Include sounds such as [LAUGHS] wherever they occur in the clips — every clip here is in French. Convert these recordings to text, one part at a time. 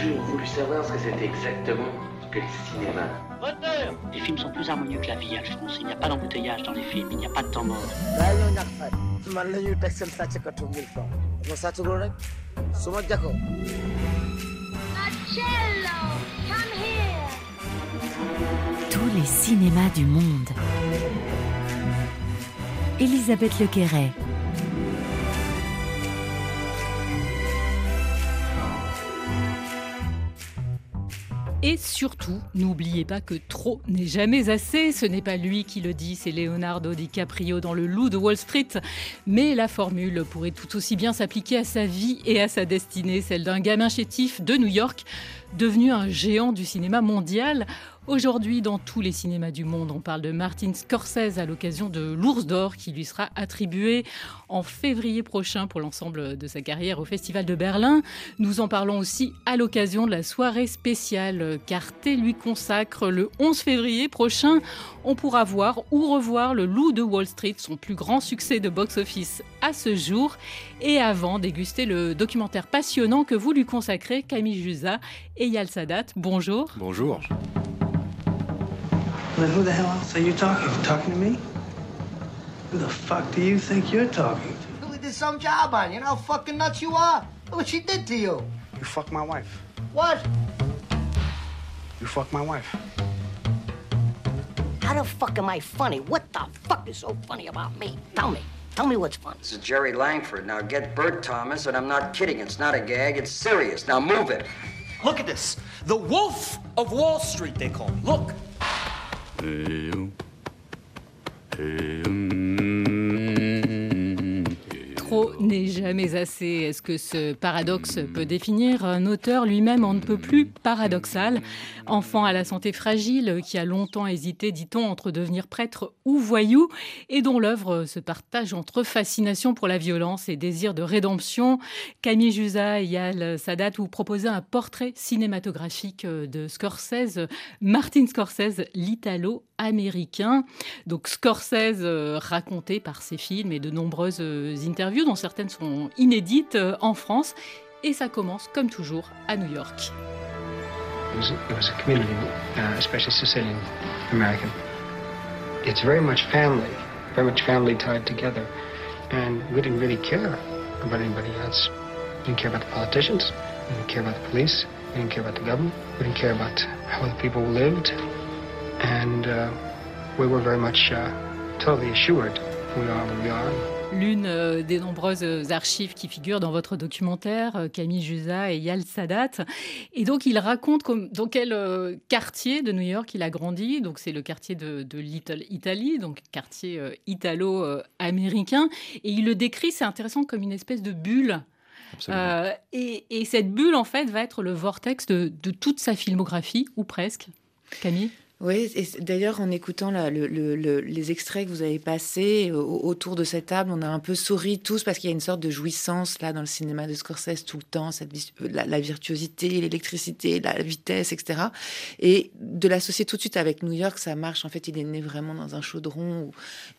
toujours voulu savoir ce que c'était exactement que le cinéma? Les films sont plus harmonieux que la vie, Alphonse. Il n'y a pas d'embouteillage dans les films, il n'y a pas de temps mort. here. Tous les cinémas du monde. Elisabeth Lequeret. Et surtout, n'oubliez pas que trop n'est jamais assez. Ce n'est pas lui qui le dit, c'est Leonardo DiCaprio dans Le Loup de Wall Street. Mais la formule pourrait tout aussi bien s'appliquer à sa vie et à sa destinée, celle d'un gamin chétif de New York, devenu un géant du cinéma mondial. Aujourd'hui, dans tous les cinémas du monde, on parle de Martin Scorsese à l'occasion de l'Ours d'Or qui lui sera attribué en février prochain pour l'ensemble de sa carrière au Festival de Berlin. Nous en parlons aussi à l'occasion de la soirée spéciale qu'Arte lui consacre le 11 février prochain. On pourra voir ou revoir Le Loup de Wall Street, son plus grand succès de box-office à ce jour. Et avant, déguster le documentaire passionnant que vous lui consacrez, Camille Jusa et Yal Sadat. Bonjour. Bonjour. Then who the hell else are you talking to? Talking to me? Who the fuck do you think you're talking to? We did some job on you. You know how fucking nuts you are? Look what she did to you. You fuck my wife. What? You fuck my wife. How the fuck am I funny? What the fuck is so funny about me? Tell me. Tell me what's funny. This is Jerry Langford. Now get Bert Thomas, and I'm not kidding. It's not a gag, it's serious. Now move it. Look at this. The Wolf of Wall Street, they call me. Look. Trop n'est jamais assez. Est-ce que ce paradoxe peut définir un auteur lui-même on ne peut plus paradoxal Enfant à la santé fragile, qui a longtemps hésité, dit-on, entre devenir prêtre ou voyou, et dont l'œuvre se partage entre fascination pour la violence et désir de rédemption. Camille Jusa et Yal Sadat vous proposez un portrait cinématographique de Scorsese, Martin Scorsese, l'italo-américain. Donc Scorsese euh, raconté par ses films et de nombreuses euh, interviews dont certaines sont inédites euh, en France. Et ça commence, comme toujours, à New York. It was a community, uh, especially Sicilian American. It's very much family, very much family tied together. And we didn't really care about anybody else. We didn't care about the politicians. We didn't care about the police. We didn't care about the government. We didn't care about how the people lived. And uh, we were very much uh, totally assured we are where we are. L'une euh, des nombreuses archives qui figurent dans votre documentaire, euh, Camille Jusa et Yal Sadat. Et donc, il raconte comme, dans quel euh, quartier de New York il a grandi. Donc, c'est le quartier de, de Little Italy, donc quartier italo-américain. Et il le décrit, c'est intéressant, comme une espèce de bulle. Euh, et, et cette bulle, en fait, va être le vortex de, de toute sa filmographie, ou presque. Camille? Oui, et d'ailleurs, en écoutant la- le- le- le- les extraits que vous avez passés au- autour de cette table, on a un peu souri tous parce qu'il y a une sorte de jouissance là dans le cinéma de Scorsese tout le temps, cette euh, la, la virtuosité, l'électricité, la vitesse, etc. Et de l'associer tout de suite avec New York, ça marche. En fait, il est né vraiment dans un chaudron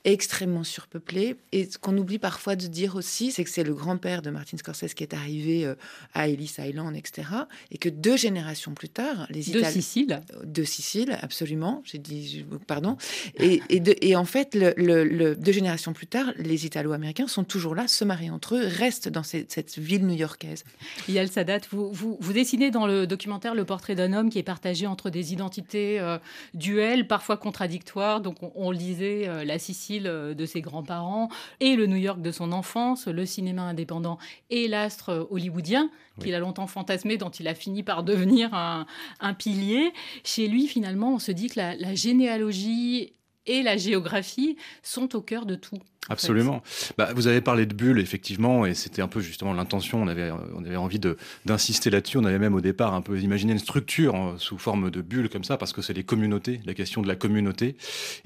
extrêmement surpeuplé. Et ce qu'on oublie parfois de dire aussi, c'est que c'est le grand-père de Martin Scorsese qui est arrivé euh, à Ellis Island, etc. Et que deux générations plus tard, les De Italiens Sicile. de Sicile, absolument. J'ai dit, pardon. Et, en fait, deux générations plus tard, les Italo-Américains sont toujours là, se marient entre eux, restent dans cette, ville new-yorkaise. Yal Sadat, vous, vous, vous dessinez dans le documentaire le portrait d'un homme qui est partagé entre des identités euh, duelles, parfois contradictoires. Donc, on, on lisait euh, la Sicile euh, de ses grands-parents et le New York de son enfance, le cinéma indépendant et l'astre euh, hollywoodien qu'il a longtemps fantasmé, dont il a fini par devenir un, un pilier. Chez lui, finalement, on se dit que la, la généalogie et la géographie sont au cœur de tout. Absolument. Bah, vous avez parlé de bulles, effectivement, et c'était un peu justement l'intention. On avait, on avait envie d'insister là-dessus. On avait même au départ un peu imaginé une structure hein, sous forme de bulles comme ça, parce que c'est les communautés, la question de la communauté.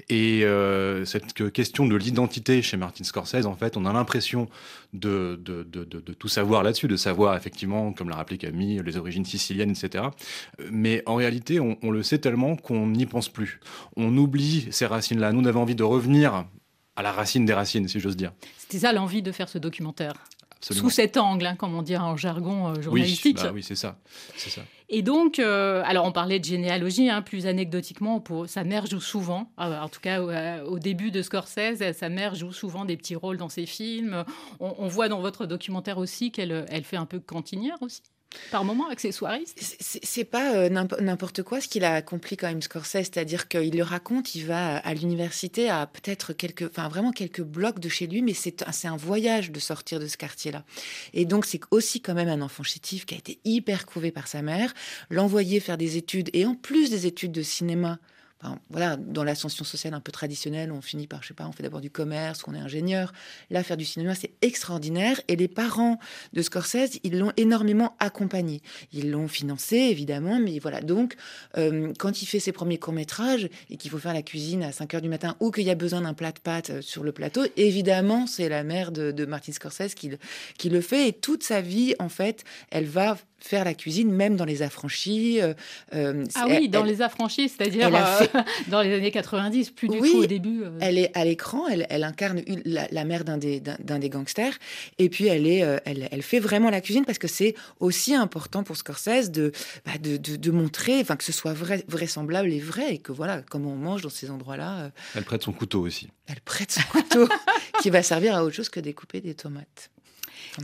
Et euh, cette que- question de l'identité chez Martin Scorsese, en fait, on a l'impression de, de, de, de- de tout savoir là-dessus, de savoir effectivement, comme l'a rappelé Camille, les origines siciliennes, etc. Mais en réalité, on, on le sait tellement qu'on n'y pense plus. On oublie ces racines-là. Nous, on avait envie de revenir à la racine des racines, si j'ose dire. C'était ça l'envie de faire ce documentaire. Absolument. Sous cet angle, hein, comme on dit en jargon euh, Oui, journalistique. bah oui, c'est ça. Et donc, euh, alors on parlait de généalogie, hein, plus anecdotiquement, pour, sa mère joue souvent, euh, en tout cas au début de Scorsese, sa mère joue souvent des petits rôles dans ses films. On, on voit dans votre documentaire aussi qu'elle elle fait un peu cantinière aussi par moment accessoiriste. C'est pas euh, n'importe quoi ce qu'il a accompli quand même Scorsese, c'est-à-dire qu'il le raconte, il va à l'université à peut-être quelques, enfin vraiment quelques blocs de chez lui, mais c'est un voyage de sortir de ce quartier-là. Et donc c'est aussi quand même un enfant chétif qui a été hyper couvé par sa mère, l'envoyer faire des études et en plus des études de cinéma voilà, dans l'ascension sociale un peu traditionnelle, on finit par, je sais pas, on fait d'abord du commerce, on est ingénieur. Là, faire du cinéma, c'est extraordinaire. Et les parents de Scorsese, ils l'ont énormément accompagné. Ils l'ont financé, évidemment, mais voilà. Donc, euh, quand il fait ses premiers courts-métrages et qu'il faut faire la cuisine à 5 heures du matin ou qu'il y a besoin d'un plat de pâtes euh, sur le plateau, évidemment, c'est la mère de, Martin Scorsese qui, qui le fait. Et toute sa vie, en fait, elle va faire la cuisine, même dans les affranchis. Euh, euh, ah oui, dans les affranchis, c'est-à-dire euh, [LAUGHS] dans les années 90, plus du tout au début. Elle est à l'écran, elle, elle, incarne la, mère d'un des, d'un, des gangsters, et puis elle, est, elle, elle, fait vraiment la cuisine parce que c'est aussi important pour Scorsese de, bah, de, de, montrer, enfin que ce soit vrai, vraisemblable et vrai, et que voilà, comment on mange dans ces endroits-là. Elle prête son couteau aussi. Elle prête son couteau [LAUGHS] qui va servir à autre chose que découper des tomates.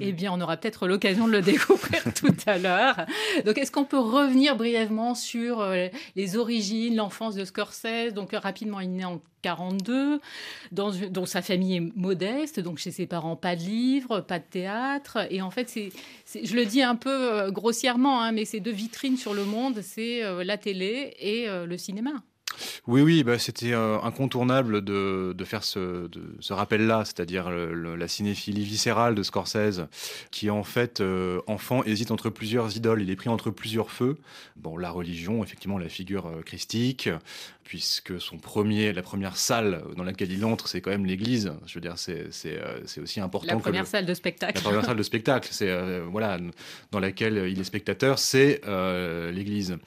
Eh bien, on aura peut-être l'occasion de le [LAUGHS] découvrir tout à l'heure. Donc, est-ce qu'on peut revenir brièvement sur euh, les origines, l'enfance de Scorsese? Donc, rapidement, il naît en 42, dans, dont sa famille est modeste, donc chez ses parents, pas de livres, pas de théâtre. Et en fait, c'est, je le dis un peu euh, grossièrement, hein, mais c'est deux vitrines sur le monde, c'est euh, la télé et le cinéma. Oui, oui, bah, c'était euh, incontournable de, faire ce, rappel-là, c'est-à-dire la cinéphilie viscérale de Scorsese, qui en fait, euh, enfant, hésite entre plusieurs idoles. Il est pris entre plusieurs feux. Bon, la religion, effectivement, la figure euh, christique, puisque son premier, la première salle dans laquelle il entre, c'est quand même l'église. Je veux dire, c'est, aussi important. La première salle de spectacle. La première salle de spectacle, c'est voilà, dans laquelle il est spectateur, c'est l'église.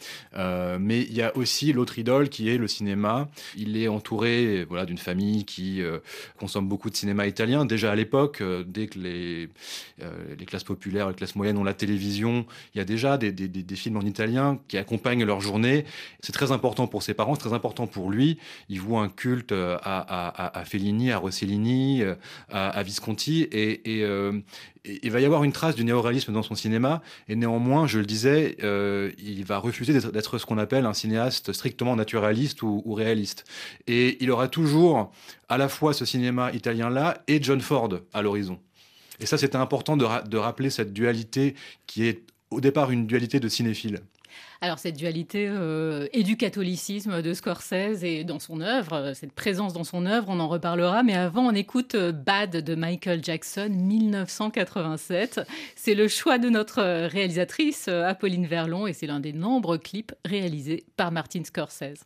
mais il y a aussi l'autre idole qui est le cinéma. Il est entouré voilà, d'une famille qui euh, consomme beaucoup de cinéma italien. Déjà à l'époque, euh, dès que les, euh, les classes populaires, les classes moyennes ont la télévision, il y a déjà des, des, des films en italien qui accompagnent leur journée. C'est très important pour ses parents, c'est très important pour lui. Il voit un culte à, à, Fellini, à Rossellini, à, Visconti, et, et, il va y avoir une trace du néoréalisme dans son cinéma, et néanmoins, je le disais, euh, il va refuser d'être ce qu'on appelle un cinéaste strictement naturaliste ou, réaliste. Et il aura toujours à la fois ce cinéma italien-là et John Ford à l'horizon. Et ça, c'était important de, de rappeler cette dualité qui est au départ une dualité de cinéphile. Alors cette dualité euh, et du catholicisme de Scorsese et dans son œuvre, euh, cette présence dans son œuvre, on en reparlera. Mais avant, on écoute euh, Bad de Michael Jackson, 1987. C'est le choix de notre réalisatrice Apolline Verlon et c'est l'un des nombreux clips réalisés par Martin Scorsese.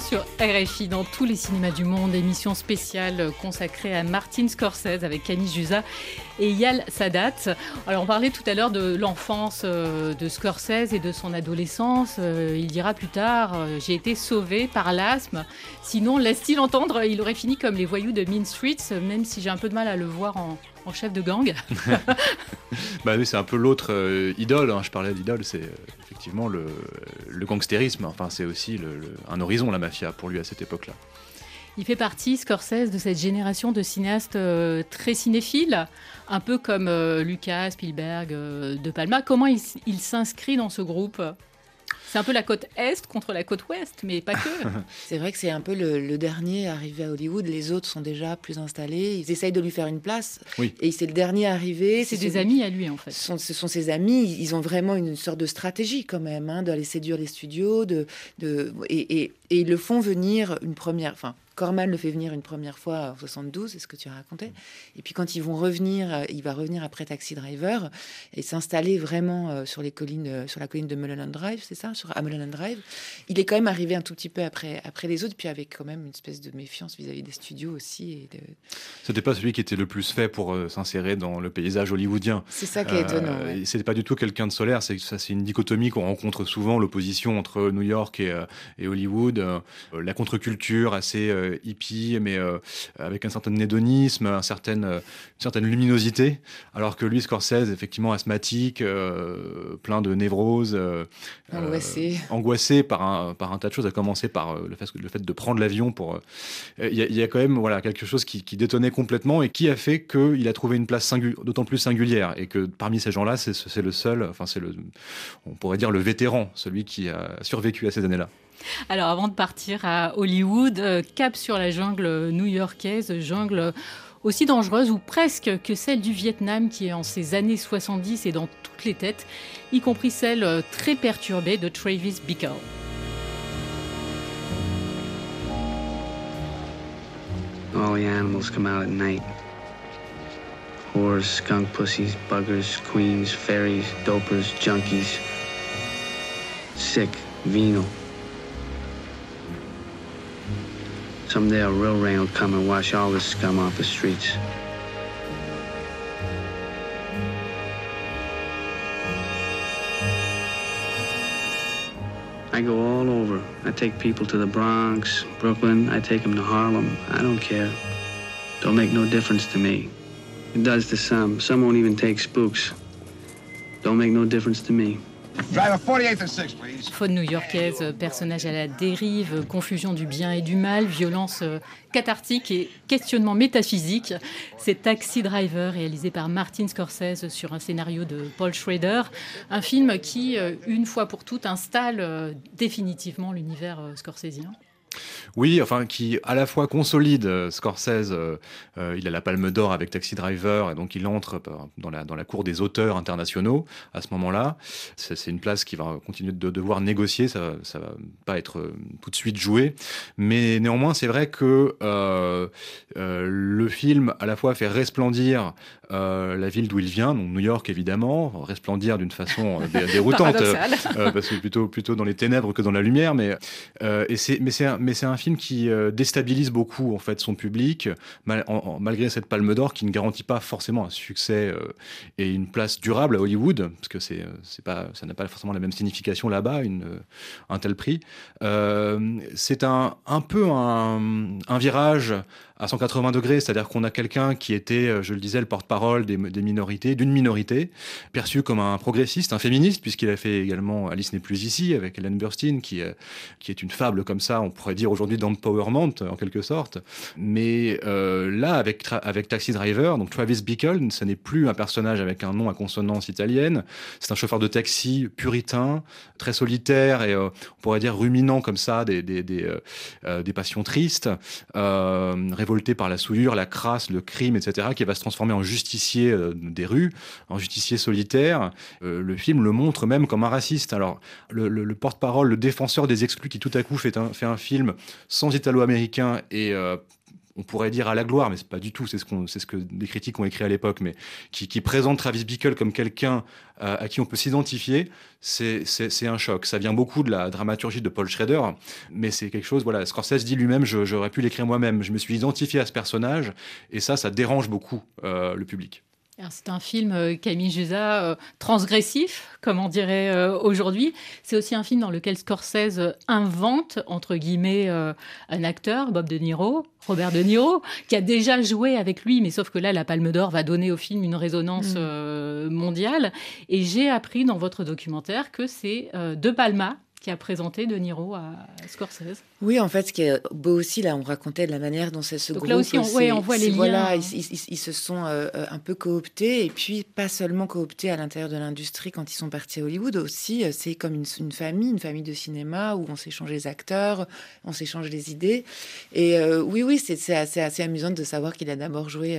Sur RFI dans tous les cinémas du monde, émission spéciale consacrée à Martin Scorsese avec Camille Jusa et Yal Sadat. Alors on parlait tout à l'heure de l'enfance euh, de Scorsese et de son adolescence. Euh, il dira plus tard euh, J'ai été sauvé par l'asthme. Sinon, laisse-t-il entendre, il aurait fini comme les voyous de Mean Streets, même si j'ai un peu de mal à le voir en, en chef de gang. [LAUGHS] [LAUGHS] bah oui, c'est un peu l'autre euh, idole. hein. Je parlais d'idole, c'est euh, effectivement le, le gangstérisme. Enfin, c'est aussi le- le- un horizon, la mafia, pour lui à cette époque-là. Il fait partie, Scorsese, de cette génération de cinéastes euh, très cinéphiles, un peu comme euh, Lucas, Spielberg, euh, De Palma. Comment il, s'inscrit dans ce groupe? C'est un peu la côte Est contre la côte Ouest, mais pas que. [LAUGHS] C'est vrai que c'est un peu le, le dernier arrivé à Hollywood. Les autres sont déjà plus installés. Ils essayent de lui faire une place. Oui. Et c'est le dernier arrivé. C'est des amis à lui, en fait. Ce sont, ce sont ses amis. Ils ont vraiment une sorte de stratégie quand même, hein, d'aller séduire les studios, de, de et, et- et ils le font venir une première. Enfin, Corman le fait venir une première fois en 72, c'est ce que tu as raconté. Et puis quand ils vont revenir, euh, il va revenir après Taxi Driver et s'installer vraiment euh, sur les collines, euh, sur la colline de Mulholland Drive, c'est ça, sur à Mulholland Drive. Il est quand même arrivé un tout petit peu après, après les autres, puis avec quand même une espèce de méfiance vis-à-vis des studios aussi. De... C'était pas celui qui était le plus fait pour euh, s'insérer dans le paysage hollywoodien. C'est ça qui est étonnant, ouais. et C'était pas du tout quelqu'un de solaire. C'est ça, c'est une dichotomie qu'on rencontre souvent, l'opposition entre New York et, euh, et Hollywood, euh, la contre-culture assez euh, hippie, mais euh, avec un certain hédonisme, un certain, euh, une certaine luminosité, alors que lui, Scorsese, effectivement asthmatique, euh, plein de névroses, euh, Angoissé. euh, angoissé par un, par un tas de choses, à commencer par euh, le, fait, le fait de prendre l'avion pour. euh, Il y, a- il y a quand même voilà, quelque chose qui, qui détonnait complètement et qui a fait qu'il a trouvé une place d'autant plus singulière et que parmi ces gens-là, c'est c'est le seul, enfin, c'est le, on pourrait dire le vétéran, celui qui a survécu à ces années-là. Alors avant de partir à Hollywood, euh, cap sur la jungle new-yorkaise, jungle aussi dangereuse ou presque que celle du Vietnam qui est en ces années 70 et dans toutes les têtes, y compris celle euh, très perturbée de Travis Bickle. All the animals come out at night. Whores, skunk pussies, buggers, queens, fairies, dopers, junkies. Sick, venal. Someday a real rain will come and wash all this scum off the streets. I go all over. I take people to the Bronx, Brooklyn. I take them to Harlem. I don't care. Don't make no difference to me. It does to some. Some won't even take spooks. Don't make no difference to me. Driver 48th and 6, please. Faune new-yorkaise, euh, personnage à la dérive, euh, confusion du bien et du mal, violence euh, cathartique et questionnement métaphysique. C'est Taxi Driver, réalisé par Martin Scorsese sur un scénario de Paul Schrader. Un film qui, une fois pour toutes, installe définitivement l'univers scorsésien. Oui, enfin, qui à la fois consolide euh, Scorsese, euh, euh, il a la Palme d'Or avec Taxi Driver, et donc il entre dans la, dans la cour des auteurs internationaux à ce moment-là. C'est une place qui va continuer de devoir négocier, ça, ça va pas être tout de suite joué. Mais néanmoins, c'est vrai que le film à la fois fait resplendir euh, la ville d'où il vient, donc New York évidemment, resplendir d'une façon euh, dé- [LAUGHS] déroutante, Paradoxal. euh, parce que plutôt, plutôt dans les ténèbres que dans la lumière, mais, euh, et c'est, mais c'est un, mais c'est un film qui euh, déstabilise beaucoup en fait son public, malgré cette Palme d'Or qui ne garantit pas forcément un succès euh, et une place durable à Hollywood, parce que c'est pas ça n'a pas forcément la même signification là-bas, un tel prix. c'est un un peu un, un virage à 180 degrés, c'est-à-dire qu'on a quelqu'un qui était, euh, je le disais, le porte-parole des, minorités, d'une minorité, perçu comme un progressiste, un féministe, puisqu'il a fait également Alice n'est plus ici avec Helen Burstyn, qui, euh, qui est une fable comme ça, on pourrait dire aujourd'hui d'empowerment en quelque sorte. Mais euh, là, avec, avec Taxi Driver, donc Travis Bickle, ce n'est plus un personnage avec un nom à consonance italienne, c'est un chauffeur de taxi puritain, très solitaire et on pourrait dire ruminant comme ça des passions tristes, révolté par la souillure, la crasse, le crime, etc., qui va se transformer en justicier euh, des rues, en justicier solitaire. Euh, le film le montre même comme un raciste. Alors, le, porte-parole, le défenseur des exclus, qui tout à coup fait un, fait un film sans italo-américain et euh, on pourrait dire à la gloire, mais c'est pas du tout, c'est ce, ce que des critiques ont écrit à l'époque, mais qui, présente Travis Bickle comme quelqu'un euh, à qui on peut s'identifier, c'est, un choc. Ça vient beaucoup de la dramaturgie de Paul Schrader, mais c'est quelque chose, voilà, Scorsese dit lui-même, j'aurais pu l'écrire moi-même, je me suis identifié à ce personnage, et ça, ça dérange beaucoup euh, le public. C'est un film, euh, Camille Jusa, euh, transgressif, comme on dirait euh, aujourd'hui. C'est aussi un film dans lequel Scorsese invente, entre guillemets, un acteur, Bob De Niro, Robert De Niro, qui a déjà joué avec lui, mais sauf que là, la Palme d'Or va donner au film une résonance mm. mondiale. Et j'ai appris dans votre documentaire que c'est De Palma qui a présenté De Niro à Scorsese. Oui, en fait, ce qui est beau aussi, là, on racontait de la manière dont c'est ce Donc groupe. là aussi, on, on voit les liens. Voilà, ils, se sont euh, euh, un peu cooptés, et puis pas seulement cooptés à l'intérieur de l'industrie quand ils sont partis à Hollywood, aussi, euh, c'est comme une, famille, une famille de cinéma où on s'échange les acteurs, on s'échange les idées. Et oui, oui, c'est assez, assez, amusant de savoir qu'il a d'abord joué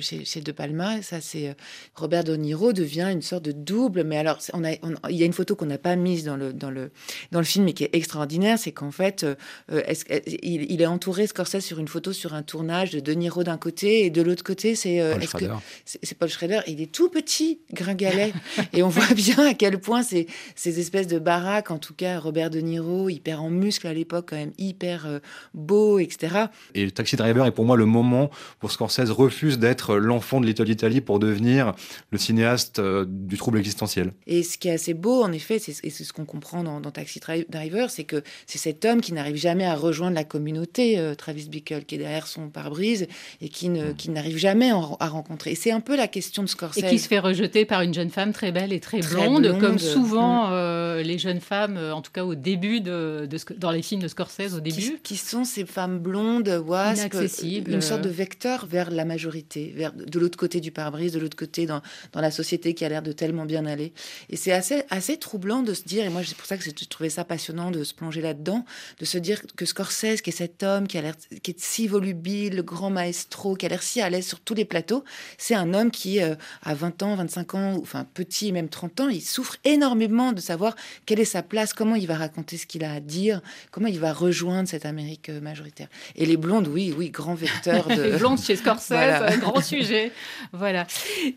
chez, chez, De Palma. ça, c'est Robert De Niro devient une sorte de double. Mais alors, on a, il y a une photo qu'on n'a pas mise dans le, dans le, dans le film, mais qui est extraordinaire, c'est qu'en fait, euh, est euh, il, est entouré, Scorsese, sur une photo sur un tournage de De Niro d'un côté et de l'autre côté, c'est euh, Paul, Schrader. c'est Paul Schrader. Il est tout petit, gringalet. [LAUGHS] et on voit bien à quel point ces, ces espèces de baraques, en tout cas Robert De Niro, hyper en muscle à l'époque, quand même hyper beau, etc. Et Taxi Driver est pour moi le moment où Scorsese refuse d'être l'enfant de Little Italy pour devenir le cinéaste du trouble existentiel. Et ce qui est assez beau, en effet, c'est ce qu'on comprend dans, dans Taxi Driver, c'est que c'est cet homme qui n'arrive jamais à rejoindre la communauté, euh, Travis Bickle, qui est derrière son pare-brise et qui, ne, qui n'arrive jamais à rencontrer. Et c'est un peu la question de Scorsese. Et qui se fait rejeter par une jeune femme très belle et très, blonde, comme souvent mm. euh, les jeunes femmes, euh, en tout cas au début, de, dans les films de Scorsese au début. Qui, sont ces femmes blondes, wasp. Une sorte de vecteur vers la majorité, vers de l'autre côté du pare-brise, de l'autre côté dans, dans la société qui a l'air de tellement bien aller. Et c'est assez, assez troublant de se dire, et moi c'est pour ça que j'ai trouvé ça passionnant de se plonger là-dedans, de se dire que Scorsese, qui est cet homme qui a l'air, qui est si volubile, le grand maestro, qui a l'air si à l'aise sur tous les plateaux, c'est un homme qui, euh, à 20 ans, 25 ans, enfin petit, même 30 ans, il souffre énormément de savoir quelle est sa place, comment il va raconter ce qu'il a à dire, comment il va rejoindre cette Amérique euh, majoritaire. Et les blondes, oui, oui, grand vecteur [LAUGHS] de... les blondes chez [LAUGHS] Scorsese, euh, grand sujet. Voilà.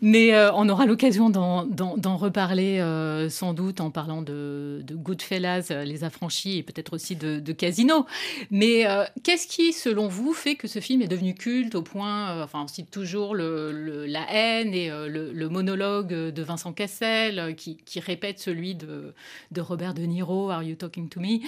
Mais on aura l'occasion d'en reparler sans doute en parlant de, de Goodfellas, Les Affranchis, et peut-être aussi de, de Casino. Mais euh, qu'est-ce qui, selon vous, fait que ce film est devenu culte au point, euh, enfin, on cite toujours le, la haine et euh, le, monologue de Vincent Cassel qui, répète celui de, de, Robert De Niro, Are You Talking to Me?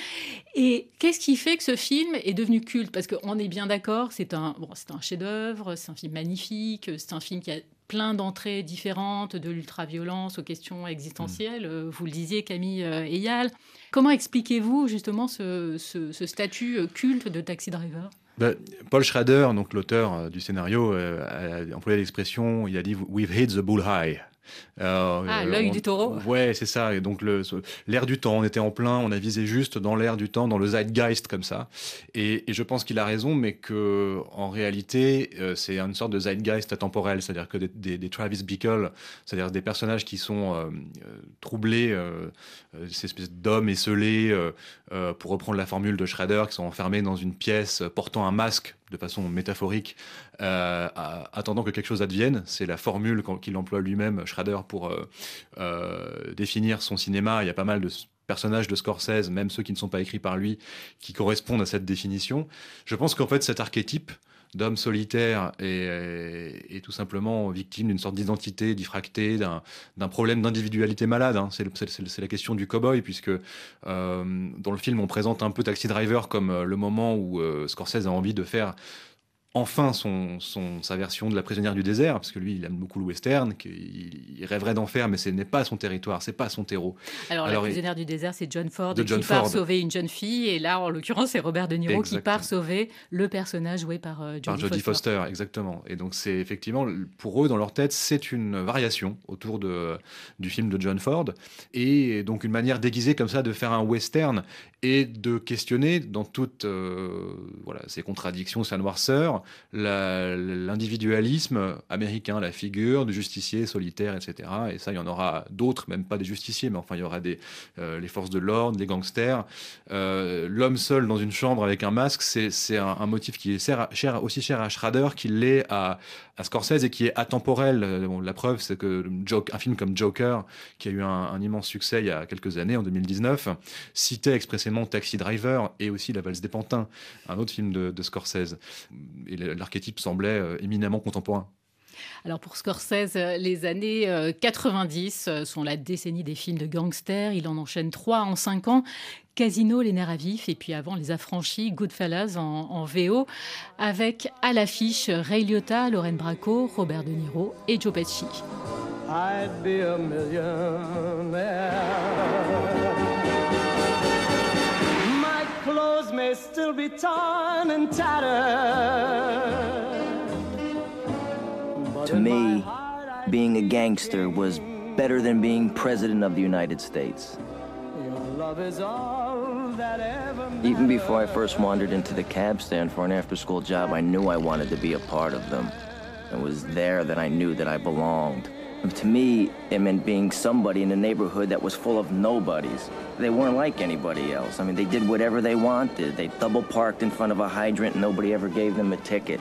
Et qu'est-ce qui fait que ce film est devenu culte? Parce qu'on est bien d'accord, c'est un, bon, c'est un chef-d'œuvre, c'est un film magnifique, c'est un film qui a plein d'entrées différentes, de l'ultra-violence aux questions existentielles. Mm. Vous le disiez, Camille Eyal. Comment expliquez-vous justement ce, statut euh, culte de taxi driver? Ben, Paul Schrader, donc l'auteur euh, du scénario, euh, a employé l'expression, il a dit We've hit the bullseye. Euh, ah, l'œil du taureau. Ouais, c'est ça. Et donc l'air du temps, on était en plein, on a visé juste dans l'air du temps, dans le zeitgeist comme ça. Et, je pense qu'il a raison, mais que en réalité, euh, c'est une sorte de zeitgeist atemporel, c'est-à-dire que des, Travis Bickle, c'est-à-dire des personnages qui sont euh, troublés, ces espèces d'hommes esselés, pour reprendre la formule de Schrader, qui sont enfermés dans une pièce portant un masque de façon métaphorique, euh, attendant que quelque chose advienne. C'est la formule qu'il emploie lui-même, Schrader, pour euh, euh, définir son cinéma. Il y a pas mal de personnages de Scorsese, même ceux qui ne sont pas écrits par lui, qui correspondent à cette définition. Je pense qu'en fait, cet archétype d'homme solitaire et, tout simplement victime d'une sorte d'identité diffractée, d'un problème d'individualité malade. Hein. C'est la question du cowboy, puisque euh, dans le film, on présente un peu Taxi Driver comme euh, le moment où euh, Scorsese a envie de faire enfin son, son, sa version de la prisonnière du désert, parce que lui, il aime beaucoup le western, qu'il il rêverait d'en faire, mais ce n'est pas son territoire, c'est pas son terreau. Alors, la prisonnière du désert, c'est John Ford qui part sauver une jeune fille, et là, en l'occurrence, c'est Robert De Niro qui part sauver le personnage joué par euh, Jodie, Foster. Exactement. Et donc, c'est effectivement, pour eux, dans leur tête, c'est une variation autour de, du film de John Ford, et donc une manière déguisée comme ça de faire un western et de questionner dans toutes euh, voilà, ces contradictions, sa noirceur, l'individualisme américain, la figure du justicier solitaire, etc. Et ça, il y en aura d'autres, même pas des justiciers, mais enfin, il y aura des, euh, les forces de l'ordre, les gangsters. Euh, l'homme seul dans une chambre avec un masque, c'est un, motif qui est cher, aussi cher à Schrader qu'il l'est à, Scorsese et qui est atemporel. Euh, la preuve, c'est que un film comme Joker, qui a eu un, immense succès il y a quelques années, en 2019, citait expressément Taxi Driver et aussi La valse des pantins, un autre film de, Scorsese. L'archétype semblait euh, éminemment contemporain. Alors pour Scorsese, les années 90 euh, sont la décennie des films de gangsters. Il en enchaîne trois en cinq ans. Casino, Les Nerfs à Vif, et puis avant Les Affranchis, Goodfellas en, en VO, avec à l'affiche Ray Liotta, Lorraine Bracco, Robert De Niro et Joe Pesci. I'd be a My may still be torn and tattered. To me, being a gangster was better than being president of the United States. Even before I first wandered into the cab stand for an after-school job, I knew I wanted to be a part of them. It was there that I knew that I belonged. And to me, it meant being somebody in a neighborhood that was full of nobodies. They weren't like anybody else. I mean, they did whatever they wanted. They double parked in front of a hydrant and nobody ever gave them a ticket.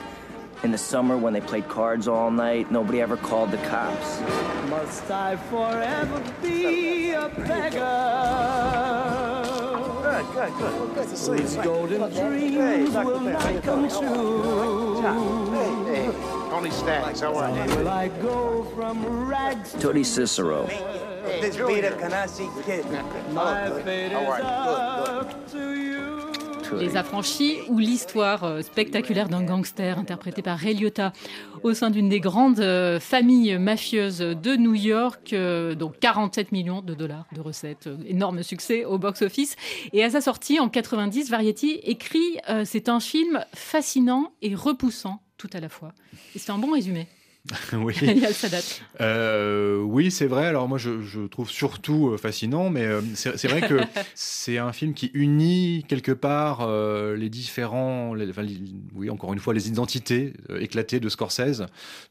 In the summer when they played cards all night, nobody ever called the cops. Must I forever be a beggar? Good, good, good. Well, good to see you. These golden dreams will not come true. Tony Stacks, how are you? Will I go from rags Tony Cicero. This Peter Canassi kid. My fate is up to you. Les Affranchis ou l'histoire euh, spectaculaire d'un gangster interprété par Ray Liotta au sein d'une des grandes euh, familles mafieuses de New York, euh, donc 47 millions de dollars de recettes, énorme succès au box-office. Et à sa sortie en 90, Variety écrit c'est un film fascinant et repoussant tout à la fois. Et c'est un bon résumé. [LAUGHS] oui. [LAUGHS] Euh, oui, c'est vrai. Alors moi, je, trouve surtout euh, fascinant, mais euh, c'est vrai que [LAUGHS] c'est un film qui unit quelque part les différents, oui, encore une fois, les identités éclatées de Scorsese,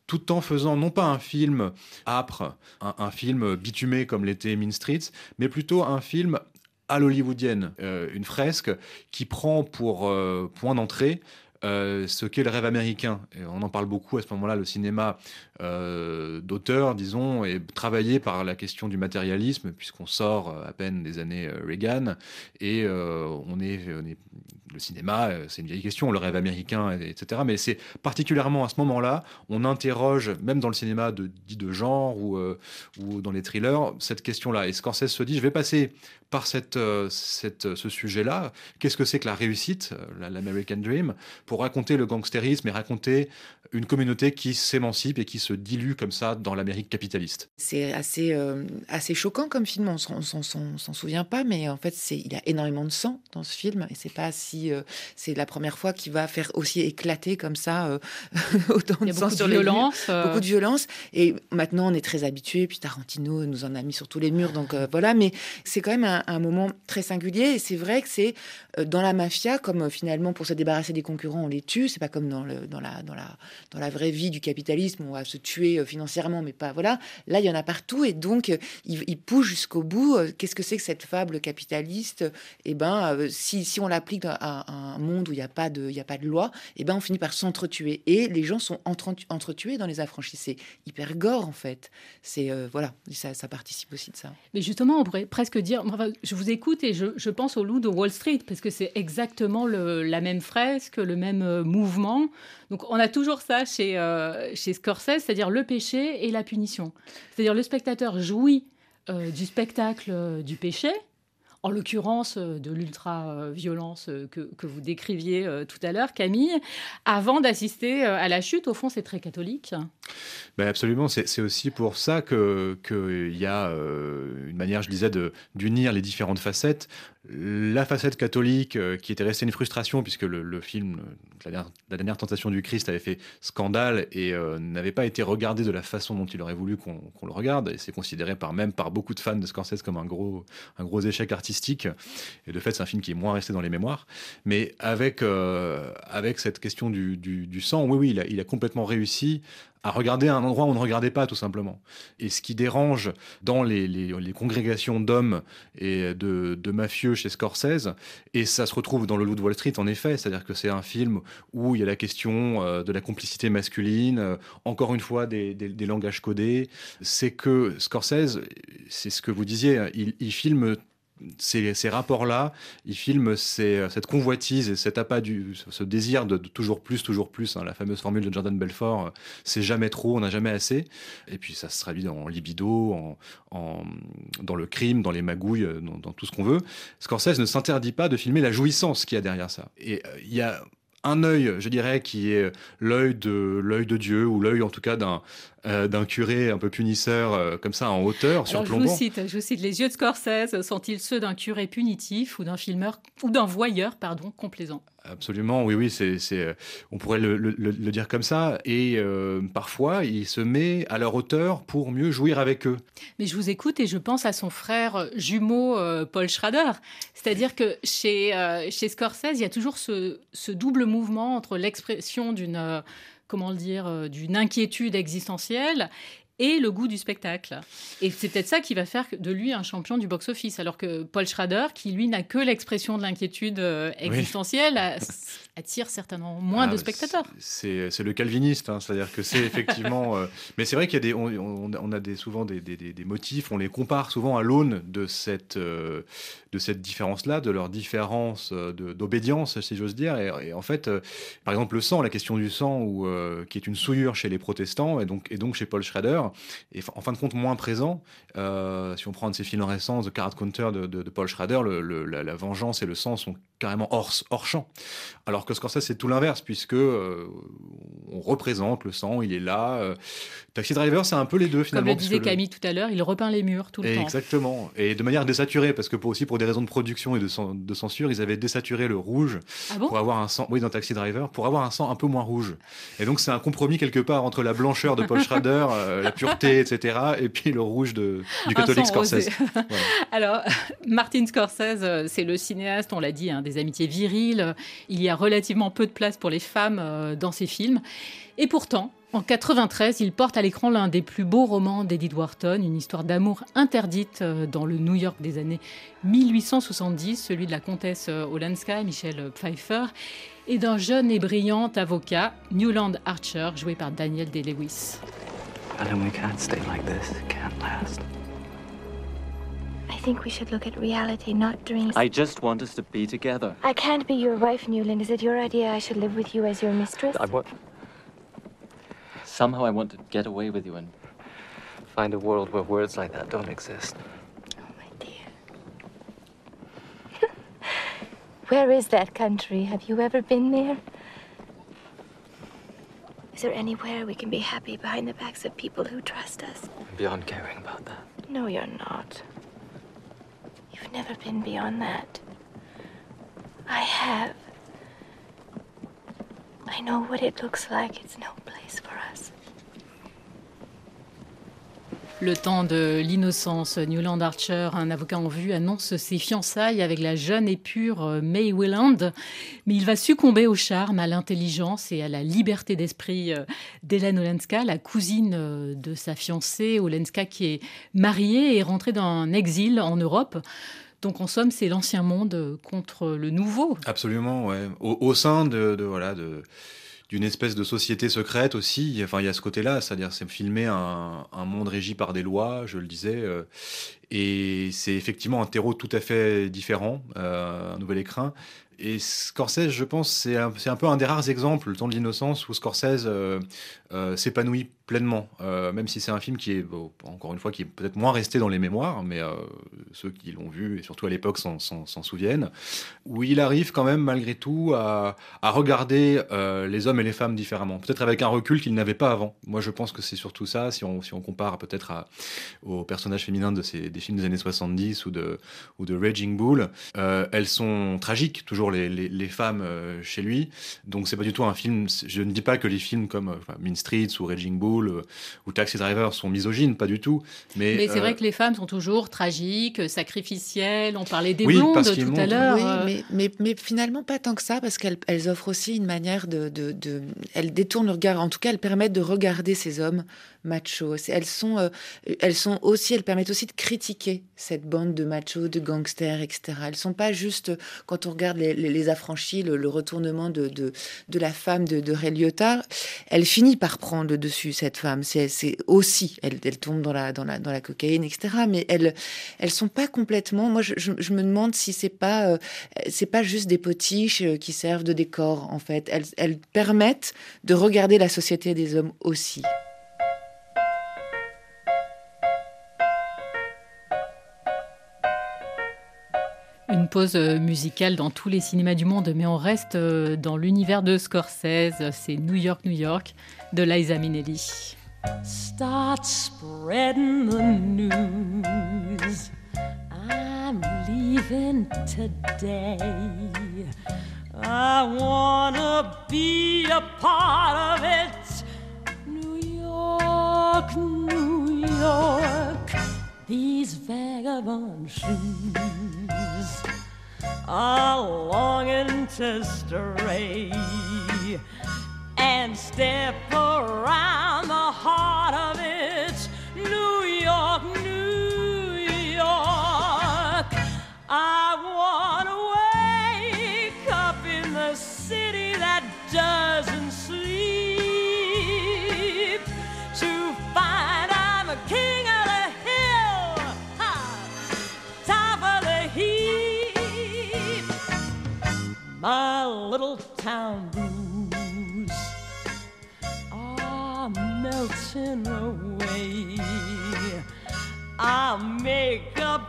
tout en faisant non pas un film âpre, un, un film bitumé comme l'était Mean Streets, mais plutôt un film à l'hollywoodienne, une fresque qui prend pour point d'entrée euh, ce qu'est le rêve américain. Et on en parle beaucoup à ce moment-là, le cinéma euh, d'auteur, disons, est travaillé par la question du matérialisme, puisqu'on sort euh, à peine des années Reagan, et on est, le cinéma, c'est une vieille question, le rêve américain, etc. Mais c'est particulièrement à ce moment-là, on interroge, même dans le cinéma dit de genre ou, ou dans les thrillers, cette question-là. Et Scorsese se dit, je vais passer par cette, cette, ce sujet-là. Qu'est-ce que c'est que la réussite, l'American Dream pour raconter le gangstérisme et raconter une communauté qui s'émancipe et qui se dilue comme ça dans l'Amérique capitaliste? C'est assez, euh, assez choquant comme film, on s'en souvient pas, mais en fait, il y a énormément de sang dans ce film, et c'est pas si. Euh, c'est la première fois qu'il va faire aussi éclater comme ça euh, [LAUGHS] autant de sang sur de violence. Beaucoup de violence. Et maintenant, on est très habitué, puis Tarantino nous en a mis sur tous les murs, donc voilà, mais c'est quand même un, un, moment très singulier, et c'est vrai que c'est dans la mafia, comme finalement pour se débarrasser des concurrents, on les tue. C'est pas comme dans, le, dans, la, dans, la, dans la vraie vie du capitalisme, on va se tuer euh, financièrement, mais pas voilà. Là, il y en a partout et donc euh, il, il pousse jusqu'au bout. Euh, Qu'est-ce que c'est que cette fable capitaliste? Eh ben, euh, si, si on l'applique à, un monde où il n'y a pas de, a pas de loi, eh ben, on finit par s'entretuer et les gens sont entre, entretués dans les affranchis. C'est hyper gore en fait. C'est euh, voilà, ça, ça participe aussi de ça. Mais justement, on pourrait presque dire, enfin, je vous écoute et je, pense au loup de Wall Street, parce que c'est exactement la même fresque, le même euh, mouvement. Donc on a toujours ça chez, euh, chez Scorsese, c'est-à-dire le péché et la punition. C'est-à-dire le spectateur jouit euh, du spectacle du péché, en l'occurrence euh, de l'ultra-violence euh, que, que vous décriviez euh, tout à l'heure, Camille, avant d'assister à la chute. Au fond, c'est très catholique. Ben absolument, c'est aussi pour ça qu'il que y a une manière, je disais, d'unir les différentes facettes. La facette catholique, euh, qui était restée une frustration, puisque le, film, euh, la dernière, tentation du Christ, avait fait scandale et euh, n'avait pas été regardé de la façon dont il aurait voulu qu'on le regarde. Et c'est considéré par même par beaucoup de fans de Scorsese comme un gros, un gros échec artistique. Et de fait, c'est un film qui est moins resté dans les mémoires. Mais avec, avec cette question du, sang, oui, oui, il a complètement réussi à regarder un endroit où on ne regardait pas, tout simplement. Et ce qui dérange dans les, les- congrégations d'hommes et de, de mafieux chez Scorsese, et ça se retrouve dans Le Loup de Wall Street, en effet, c'est-à-dire que c'est un film où il y a la question euh, de la complicité masculine, euh, encore une fois des, des- langages codés, c'est que Scorsese, c'est ce que vous disiez, il, il filme ces, rapports-là, il filme ces- cette convoitise et cet appât ce désir de, toujours plus, toujours plus, hein, la fameuse formule de Jordan Belfort, euh, c'est jamais trop, on n'a jamais assez. Et puis ça se traduit en libido, en, dans le crime, dans les magouilles, euh, dans, dans tout ce qu'on veut. Scorsese ne s'interdit pas de filmer la jouissance qu'il y a derrière ça. Et euh, il y a un œil, je dirais, qui est l'œil de l'œil de Dieu ou l'œil en tout cas d'un euh, d'un curé un peu punisseur euh, comme ça en hauteur, Alors, je vous cite, je vous cite, les yeux de Scorsese. Sont-ils ceux d'un curé punitif ou d'un filmeur ou d'un voyeur, pardon, complaisant? Absolument, oui, oui, c'est, euh, on pourrait le, dire comme ça. Et euh, parfois, il se met à leur hauteur pour mieux jouir avec eux. Mais je vous écoute et je pense à son frère jumeau euh, Paul Schrader. C'est-à-dire que chez, chez Scorsese, il y a toujours ce, ce double mouvement entre l'expression d'une comment le dire d'une inquiétude existentielle et le goût du spectacle. Et c'est peut-être ça qui va faire de lui un champion du box-office, alors que Paul Schrader, qui lui n'a que l'expression de l'inquiétude euh, existentielle, attire certainement moins Ah, de spectateurs. C'est, le calviniste, hein, c'est-à-dire que c'est effectivement. euh, [LAUGHS] mais c'est vrai qu'il y a des, on, on- on a des, souvent des, des- des- motifs, on les compare souvent à l'aune de cette, euh, de cette différence-là, de leur différence d'obédience, si j'ose dire. Et, et en fait, euh, par exemple, le sang, la question du sang, ou, qui est une souillure chez les protestants, et donc, et donc chez Paul Schrader, est en fin de compte moins présent. Euh, si on prend un de ses films récents, The Card Counter de, de- de Paul Schrader, le- le- la, la vengeance et le sang sont carrément hors, hors champ. Alors que Scorsese, c'est tout l'inverse, puisque euh, on représente le sang, il est là. euh. Taxi Driver, c'est un peu les deux Comme finalement. le puisque disait le- Camille tout à l'heure, il repeint les murs tout le et temps. Exactement. Et de manière désaturée, parce que pour, aussi pour des raisons de production et de, cen- de censure, ils avaient désaturé le rouge Ah bon? pour avoir un sang, oui, dans Taxi Driver, pour avoir un sang un peu moins rouge. Et donc c'est un compromis quelque part entre la blancheur de Paul Schrader, euh, la pureté, etc., et puis le rouge de, du catholique. Scorsese. [LAUGHS] Voilà. Alors, [LAUGHS] Martin Scorsese, euh, c'est le cinéaste, on l'a dit, hein, des amitiés viriles. Il y a relativement peu de place pour les femmes euh, dans ses films. Et pourtant, en 93, il porte à l'écran l'un des plus beaux romans d'Edith Wharton, une histoire d'amour interdite euh, dans le New York des années 1870, celui de la comtesse Olenska, Michelle Pfeiffer, et d'un jeune et brillant avocat, Newland Archer, joué par Daniel Day-Lewis. Ellen, we can't stay like this. It can't last. I think we should look at reality, not dreams. I just want us to be together. I can't be your wife, Newland. Is it your idea I should live with you as your mistress? I want. Somehow I want to get away with you and find a world where words like that don't exist. Oh, my dear. [LAUGHS] where is that country? Have you ever been there? Is there anywhere we can be happy behind the backs of people who trust us? I'm beyond caring about that. No, you're not. You've never been beyond that. I have. I know what it looks like. It's no place for us. Le temps de l'innocence, Newland Archer, un avocat en vue, annonce ses fiançailles avec la jeune et pure euh, May Willand. Mais il va succomber au charme, à l'intelligence et à la liberté d'esprit euh, d'Hélène Olenska, la cousine euh, de sa fiancée, Olenska, qui est mariée et rentrée d'un exil en Europe. Donc en somme, c'est l'ancien monde contre le nouveau. Absolument, ouais. Au, sein de voilà de d'une espèce de société secrète aussi. Enfin, il y a ce côté-là, c'est-à-dire c'est filmer un, monde régi par des lois, je le disais, euh, et c'est effectivement un terreau tout à fait différent, euh, un nouvel écrin. Et Scorsese, je pense, c'est un, peu un des rares exemples, le temps de l'innocence, où Scorsese euh, s'épanouit pleinement, euh, même si c'est un film qui est, encore une fois, qui est peut-être moins resté dans les mémoires, mais euh, ceux qui l'ont vu, et surtout à l'époque, s'en souviennent, où il arrive quand même, malgré tout, à, regarder euh, les hommes et les femmes différemment, peut-être avec un recul qu'il n'avait pas avant. Moi, je pense que c'est surtout ça, si on, compare peut-être aux personnages féminins de ces, des films des années 70 ou de, ou de Raging Bull, elles sont tragiques, toujours les femmes chez lui, donc c'est pas du tout un film, je ne dis pas que les films comme enfin, Mean Streets ou Raging Bull euh, ou Taxi Driver sont misogynes, pas du tout. Mais, mais c'est euh... vrai que les femmes sont toujours tragiques, sacrificielles. On parlait des oui, blondes tout à l'heure. Oui, mais, mais, mais, finalement pas tant que ça, parce qu'elles elles offrent aussi une manière de, de, de, Elles détournent le regard, en tout cas, elles permettent de regarder ces hommes machos. Elles sont, euh, elles sont aussi, elles permettent aussi de critiquer cette bande de machos, de gangsters, etc. Elles sont pas juste, quand on regarde les, les, les affranchis, le, le, retournement de, de, de, la femme de, de Ray Liotta, elle finit par prendre le dessus, cette femme. C'est aussi, elle, elle, tombe dans la, dans, la, dans la cocaïne, etc. Mais elles, elles sont pas complètement. Moi, je, me demande si c'est pas, euh, c'est pas juste des potiches euh, qui servent de décor, en fait. Elles, elles permettent de regarder la société des hommes aussi. Pause musicale dans tous les cinémas du monde, mais on reste dans l'univers de Scorsese. C'est New York, New York de Liza Minnelli. Start spreading the news. I'm leaving today. I wanna be a part of it. New York, New York. These vagabond shoes are longing to stray and step around the heart of town blues are melting away. I'll make a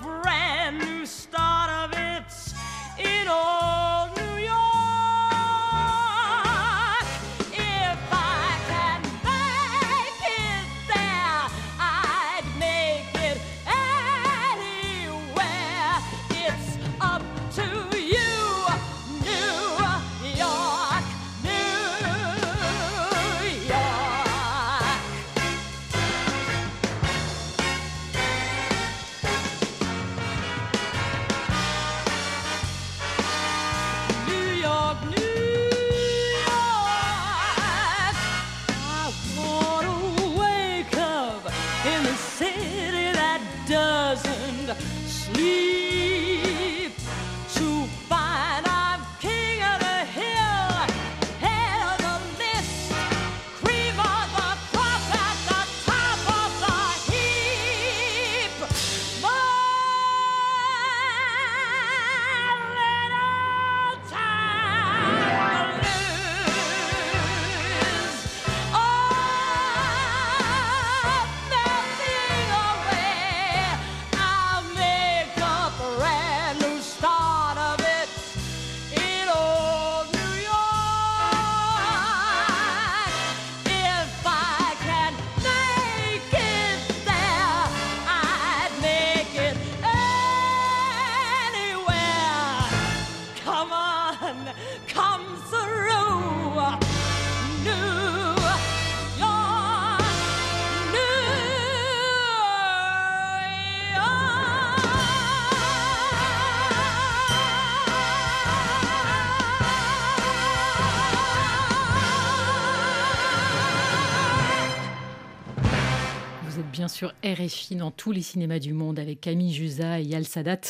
RFI dans tous les cinémas du monde avec Camille Jusa et Yal Sadat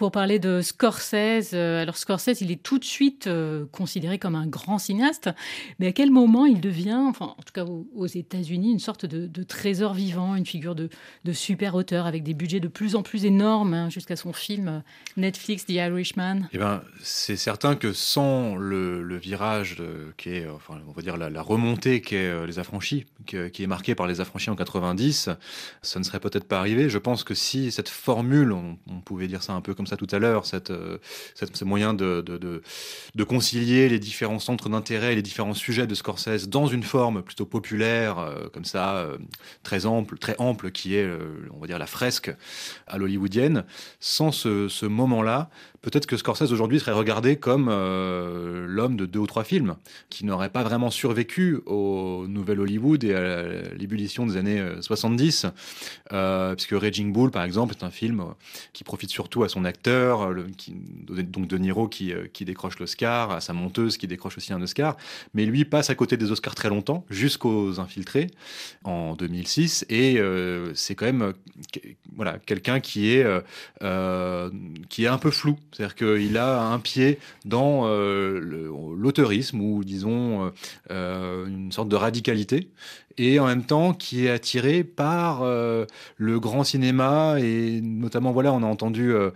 pour parler de Scorsese. Euh, alors Scorsese, il est tout de suite euh, considéré comme un grand cinéaste, mais à quel moment il devient, enfin en tout cas aux, États-Unis, une sorte de, trésor vivant, une figure de, super auteur avec des budgets de plus en plus énormes hein, jusqu'à son film euh, Netflix The Irishman? Eh ben, c'est certain que sans le, virage qui est, enfin, on va dire la, remontée qui est Les Affranchis, qui, est marquée par Les Affranchis en 90, ça ne serait peut-être pas arrivé. Je pense que si cette formule, on, on pouvait dire ça un peu comme tout à l'heure, cette, euh, ce moyen de, concilier les différents centres d'intérêt, les différents sujets de Scorsese dans une forme plutôt populaire, euh, comme ça, euh, très ample, très ample, qui est, on va dire, la fresque à l'hollywoodienne. Sans ce moment-là, peut-être que Scorsese aujourd'hui serait regardé comme euh, l'homme de deux ou trois films, qui n'aurait pas vraiment survécu au nouvel Hollywood et à l'ébullition des années 70, euh, puisque Raging Bull, par exemple, est un film qui profite surtout à son acteur, donc De Niro qui, euh, décroche l'Oscar, à sa monteuse qui décroche aussi un Oscar, mais lui passe à côté des Oscars très longtemps, jusqu'aux Infiltrés en 2006, et euh, c'est quand même voilà quelqu'un qui est euh, qui est un peu flou c'est-à-dire qu'il a un pied dans euh, ou disons euh, une sorte de radicalité et en même temps qui est attiré par euh, le grand cinéma et notamment voilà on a entendu euh,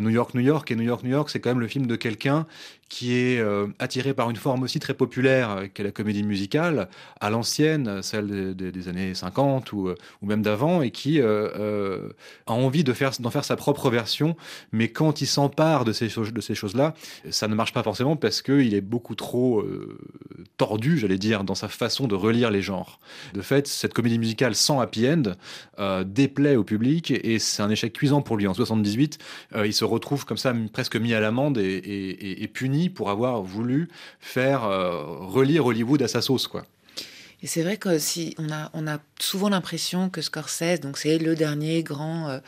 New York New York et New York New York c'est quand même le film de quelqu'un qui est euh, attiré par une forme aussi très populaire euh, qu'est la comédie musicale à l'ancienne celle des, années 50 ou, même d'avant et qui euh, a envie de faire d'en faire sa propre version. Mais quand il s'empare de ces choses de ces choses là ça ne marche pas forcément parce que il est beaucoup trop tordu j'allais dire dans sa façon de relire les genres de fait, cette comédie musicale sans happy end euh, déplaît au public et c'est un échec cuisant pour lui. En 78, euh, il se retrouve comme ça presque mis à l'amende et, et, puni pour avoir voulu faire euh, relire Hollywood à sa sauce, quoi. Et c'est vrai que si on a, on a souvent l'impression que Scorsese, donc c'est le dernier grand, euh,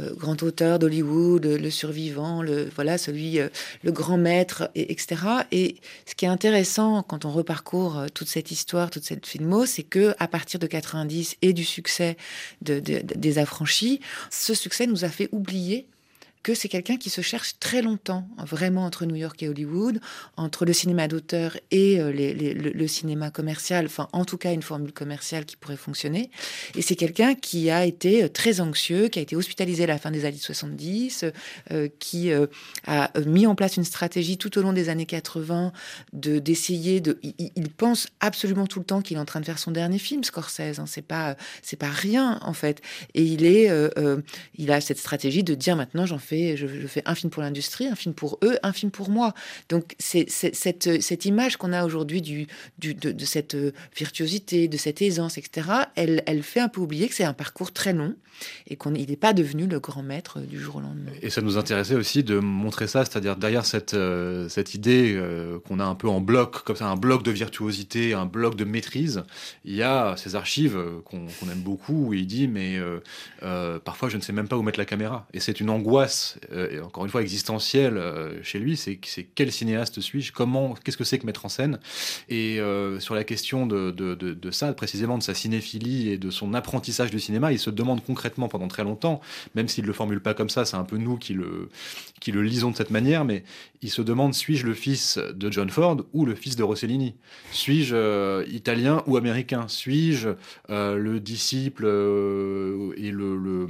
euh, grand auteur d'Hollywood, le survivant, le voilà, celui, euh, le grand maître, et, etc. Et ce qui est intéressant quand on reparcourt toute cette histoire, toute cette filmo, c'est que à partir de 90 et du succès de, des affranchis, ce succès nous a fait oublier que c'est quelqu'un qui se cherche très longtemps, vraiment entre New York et Hollywood, entre le cinéma d'auteur et euh, le, cinéma commercial, enfin en tout cas une formule commerciale qui pourrait fonctionner. Et c'est quelqu'un qui a été euh, très anxieux, qui a été hospitalisé à la fin des années 70, euh, qui euh, a mis en place une stratégie tout au long des années 80 de d'essayer de. Il, pense absolument tout le temps qu'il est en train de faire son dernier film, Scorsese. Hein, c'est pas c'est pas rien en fait. Et il est il a cette stratégie de dire maintenant j'en fais je, fais un film pour l'industrie, un film pour eux, un film pour moi. Donc cette, image qu'on a aujourd'hui de, cette virtuosité, de cette aisance, etc., elle, fait un peu oublier que c'est un parcours très long et qu'il n'est pas devenu le grand maître du jour au lendemain. Et ça nous intéressait aussi de montrer ça, c'est-à-dire derrière cette, euh, idée euh, qu'on a un peu en bloc, comme ça, un bloc de virtuosité, un bloc de maîtrise, il y a ces archives qu'on qu aime beaucoup où il dit mais euh, euh, parfois je ne sais même pas où mettre la caméra. Et c'est une angoisse, euh, encore une fois existentielle euh, chez lui, c'est quel cinéaste suis-je, comment, qu'est-ce que c'est que mettre en scène? Et euh, sur la question de, ça, précisément de sa cinéphilie et de son apprentissage du cinéma, il se demande concrètement pendant très longtemps, même s'il ne le formule pas comme ça, c'est un peu nous qui le, lisons de cette manière, mais il se demande suis-je le fils de John Ford ou le fils de Rossellini? Suis-je italien ou américain? Suis-je le disciple et le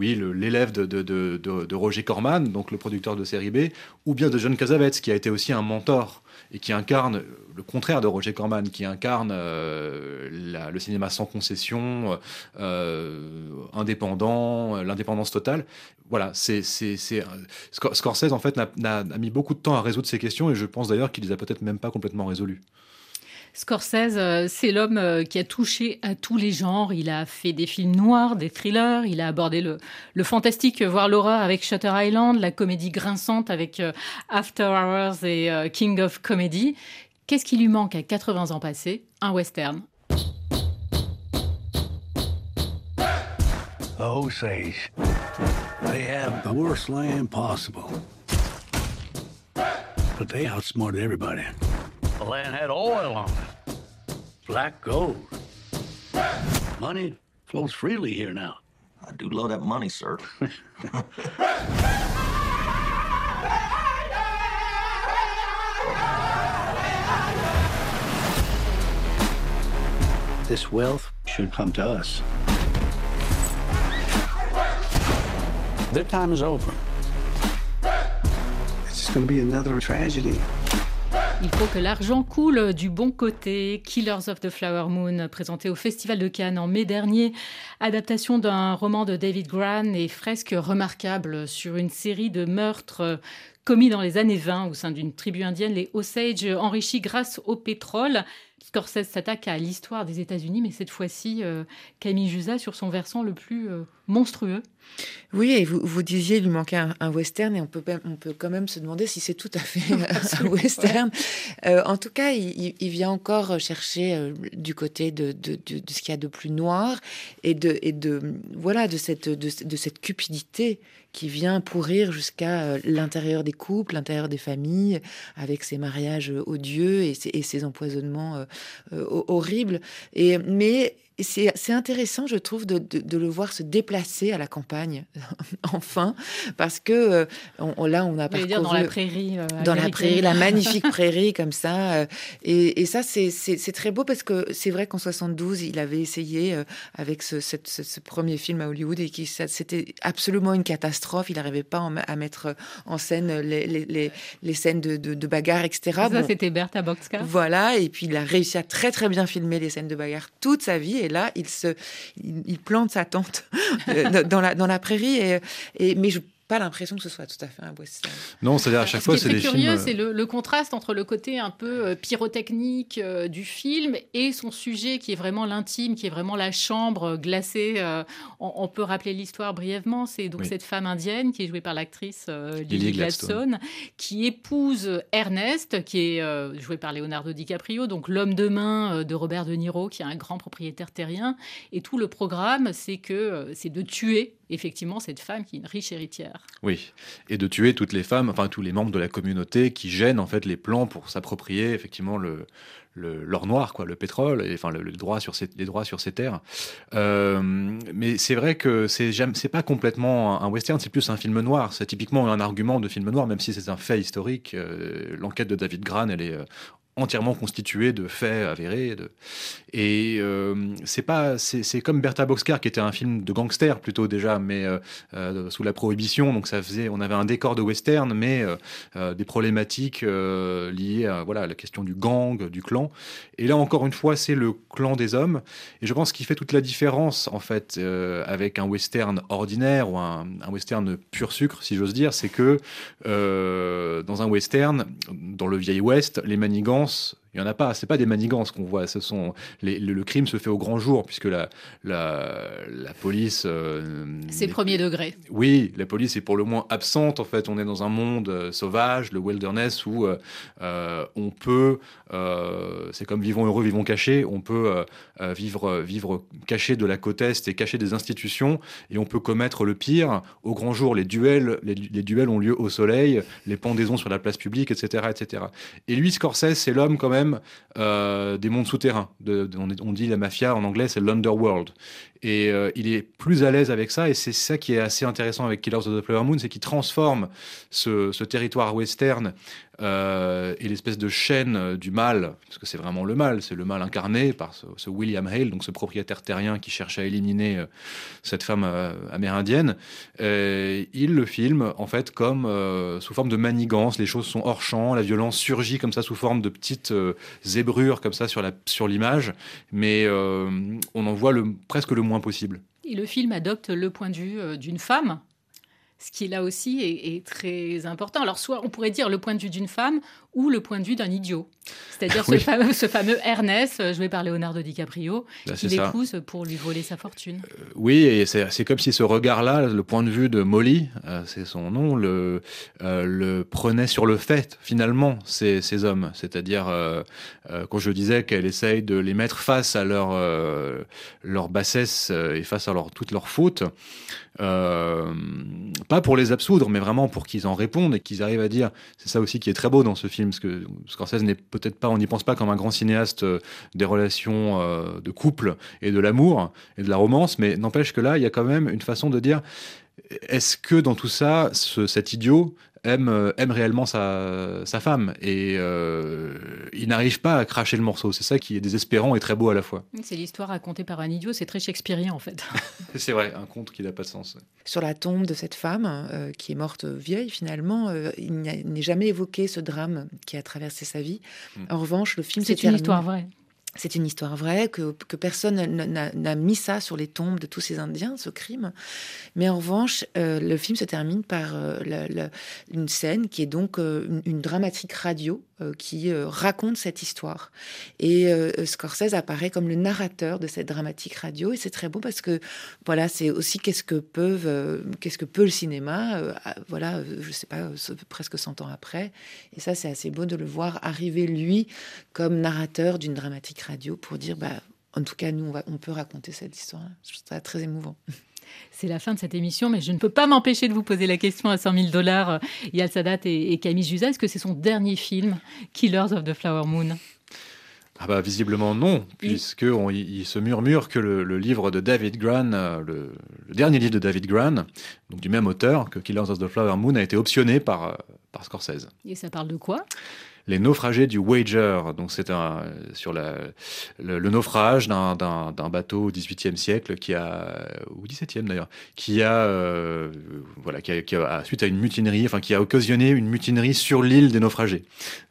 oui, l'élève de, Roger Corman, donc le producteur de série B, ou bien de John Cassavetes, qui a été aussi un mentor et qui incarne le contraire de Roger Corman, qui incarne euh, le cinéma sans concession, euh, indépendant, l'indépendance totale. Voilà, c'est Scorsese en fait a, a, a mis beaucoup de temps à résoudre ces questions et je pense d'ailleurs qu'il les a peut-être même pas complètement résolues. Scorsese, euh, c'est l'homme euh, qui a touché à tous les genres. Il a fait des films noirs, des thrillers, il a abordé le, fantastique, voire l'horreur avec Shutter Island, la comédie grinçante avec euh, After Hours et King of Comedy. Qu'est-ce qui lui manque à 80 ans passés? Un western. They have the worst land possible. But they outsmarted everybody. The land had oil on it. Black gold. Money flows freely here now. I do love that money, sir. [LAUGHS] This wealth should come to us. Their time is over. It's just going to be another tragedy. Il faut que l'argent coule du bon côté. Killers of the Flower Moon, présenté au Festival de Cannes en mai dernier, adaptation d'un roman de David Gran et fresque remarquable sur une série de meurtres commis dans les années 20 au sein d'une tribu indienne, les Osage, enrichis grâce au pétrole. Scorsese s'attaque à l'histoire des États-Unis, mais cette fois-ci, euh, Camille Jusa sur son versant le plus euh, monstrueux. Oui, et vous, vous disiez il lui manquait un, un western, et on peut, on peut quand même se demander si c'est tout à fait [LAUGHS] un western. Euh, en tout cas, il, il, vient encore chercher euh, du côté de, de, de, de ce qu'il y a de plus noir et de, et de voilà de cette, de, de cette cupidité qui vient pourrir jusqu'à euh, l'intérieur des couples, l'intérieur des familles, avec ces mariages odieux et ces, et ces empoisonnements euh, euh, horribles. Et, mais c'est intéressant, je trouve, de, de, de, le voir se déplacer à la campagne, [LAUGHS] enfin, parce que on, là, on a parcouru dire dans la prairie, euh, dans la prairie, la magnifique [LAUGHS] prairie comme ça, euh, et, et, ça, c'est très beau parce que c'est vrai qu'en 72, il avait essayé euh, avec ce, cette, ce, ce, premier film à Hollywood et qui c'était absolument une catastrophe. Il n'arrivait pas à mettre en scène les, les, les, les scènes de, de, de, bagarre, etc. Ça, bon, c'était Bertha Boxcar. Voilà, et puis il a réussi à très très bien filmer les scènes de bagarre toute sa vie. Et là, il se, il, plante sa tente [LAUGHS] dans la dans la prairie. Et, et mais je pas l'impression que ce soit tout à fait un western. Non, c'est-à-dire à chaque Ce fois, c'est des curieux, films. c'est le, le, contraste entre le côté un peu euh, pyrotechnique euh, du film et son sujet qui est vraiment l'intime, qui est vraiment la chambre glacée. Euh, on, on, peut rappeler l'histoire brièvement. C'est donc oui. cette femme indienne qui est jouée par l'actrice Lily, Lily Gladstone, Gladstone, qui épouse Ernest, qui est joué par Leonardo DiCaprio, donc l'homme de main de Robert De Niro, qui est un grand propriétaire terrien. Et tout le programme, c'est que c'est de tuer effectivement cette femme qui est une riche héritière. Oui, et de tuer toutes les femmes, enfin tous les membres de la communauté qui gênent en fait les plans pour s'approprier effectivement le, l'or noir, quoi, le pétrole, et enfin sur les droits sur ces terres. Euh, mais c'est vrai que c'est c'est pas complètement un western, c'est plus un film noir. C'est typiquement un argument de film noir, même si c'est un fait historique. Euh, L'enquête de David Gran, elle est entièrement constitué de faits avérés. Et euh, c'est pas, c'est comme Bertha Boxcar qui était un film de gangster plutôt déjà, mais euh, euh, sous la prohibition. Donc ça faisait, on avait un décor de western, mais des problématiques liées à voilà la question du gang, du clan. Et là encore une fois, c'est le clan des hommes. Et je pense qu'il fait toute la différence en fait avec un western ordinaire ou un, un western pur sucre, si j'ose dire, c'est que dans un western, dans le vieil Ouest, les manigances pense il y en a pas. C'est pas des manigances qu'on voit. Ce sont les, le, le, crime se fait au grand jour puisque la la, la police. Euh, c'est premier degré. Oui, la police est pour le moins absente. En fait, on est dans un monde euh, sauvage, le wilderness, où euh, on peut. c'est comme vivons heureux, vivons cachés. On peut vivre vivre caché de la côte est et caché des institutions, et on peut commettre le pire au grand jour. Les duels, les, les duels ont lieu au soleil, les pendaisons sur la place publique, etc., etc. Et lui, Scorsese, c'est l'homme quand même euh, des mondes souterrains. On dit la mafia en anglais, c'est l'underworld. Et euh, il est plus à l'aise avec ça, et c'est ça qui est assez intéressant avec Killers of the Flower Moon, c'est qu'il transforme ce, territoire western euh, et l'espèce de chaîne du mal, parce que c'est vraiment le mal, c'est le mal incarné par ce, William Hale, donc ce propriétaire terrien qui cherche à éliminer euh, cette femme euh, amérindienne. il le filme en fait comme euh, sous forme de manigance, les choses sont hors champ, la violence surgit comme ça sous forme de petites euh, zébrures comme ça sur l'image, mais euh, on en voit le presque le possible. Et le film adopte le point de vue euh, d'une femme, ce qui là aussi est, est, très important. Alors soit on pourrait dire le point de vue d'une femme ou le point de vue d'un idiot. C'est-à-dire oui. ce, fameux, ce fameux Ernest, joué par Leonardo DiCaprio, bah, qui l'épouse pour lui voler sa fortune. Euh, oui, et c'est comme si ce regard-là, le point de vue de Molly, euh, c'est son nom, le, euh, le prenait sur le fait, finalement, ces, ces hommes. C'est-à-dire, euh, quand je disais qu'elle essaye de les mettre face à leur, leur bassesse et face à leur, toutes leurs fautes, pas pour les absoudre, mais vraiment pour qu'ils en répondent et qu'ils arrivent à dire, c'est ça aussi qui est très beau dans ce film, parce que Scorsese n'est peut-être pas, on n'y pense pas comme un grand cinéaste euh, des relations euh, de couple et de l'amour et de la romance, mais n'empêche que là, il y a quand même une façon de dire est-ce que dans tout ça, ce- cet idiot aime, euh, aime réellement sa, sa femme Et euh, il n'arrive pas à cracher le morceau. C'est ça qui est désespérant et très beau à la fois. C'est l'histoire racontée par un idiot, c'est très shakespearien en fait. [LAUGHS] [LAUGHS] C'est vrai, un conte qui n'a pas de sens. Sur la tombe de cette femme euh, qui est morte vieille, finalement, euh, il n'est jamais évoqué ce drame qui a traversé sa vie. En revanche, le film C'est une termine- histoire vraie. C'est une histoire vraie, que, personne n'a- mis ça sur les tombes de tous ces Indiens, ce crime. Mais en revanche, euh, le film se termine par euh, une scène qui est donc euh, une, dramatique radio qui euh, raconte cette histoire. Et euh, Scorsese apparaît comme le narrateur de cette dramatique radio. Et c'est très beau parce que, voilà, c'est aussi qu'est-ce que euh, qu'est-ce que peut le cinéma, euh, voilà, euh, je sais pas, euh, presque 100 ans après. Et ça, c'est assez beau de le voir arriver, lui, comme narrateur d'une dramatique radio pour dire, bah, en tout cas, nous, on, va- on peut raconter cette histoire. Je trouve ça très émouvant. [LAUGHS] C'est la fin de cette émission, mais je ne peux pas m'empêcher de vous poser la question à 100 000 dollars, euh, Yal Sadat et, et Camille Jusa. Est-ce que c'est son dernier film, Killers of the Flower Moon? Ah bah visiblement non, puisque on- il, il se murmure que le, le livre de David Gran, euh, le, le dernier livre de David Gran, donc du même auteur que Killers of the Flower Moon, a été optionné par, euh, par Scorsese. Et ça parle de quoi? Les naufragés du Wager, donc c'est un sur la, le, le naufrage d'un- d'un d'un bateau au XVIIIe siècle qui a ou XVIIe d'ailleurs, qui a euh, voilà qui a, qui a- suite à une mutinerie, enfin qui a occasionné une mutinerie sur l'île des naufragés.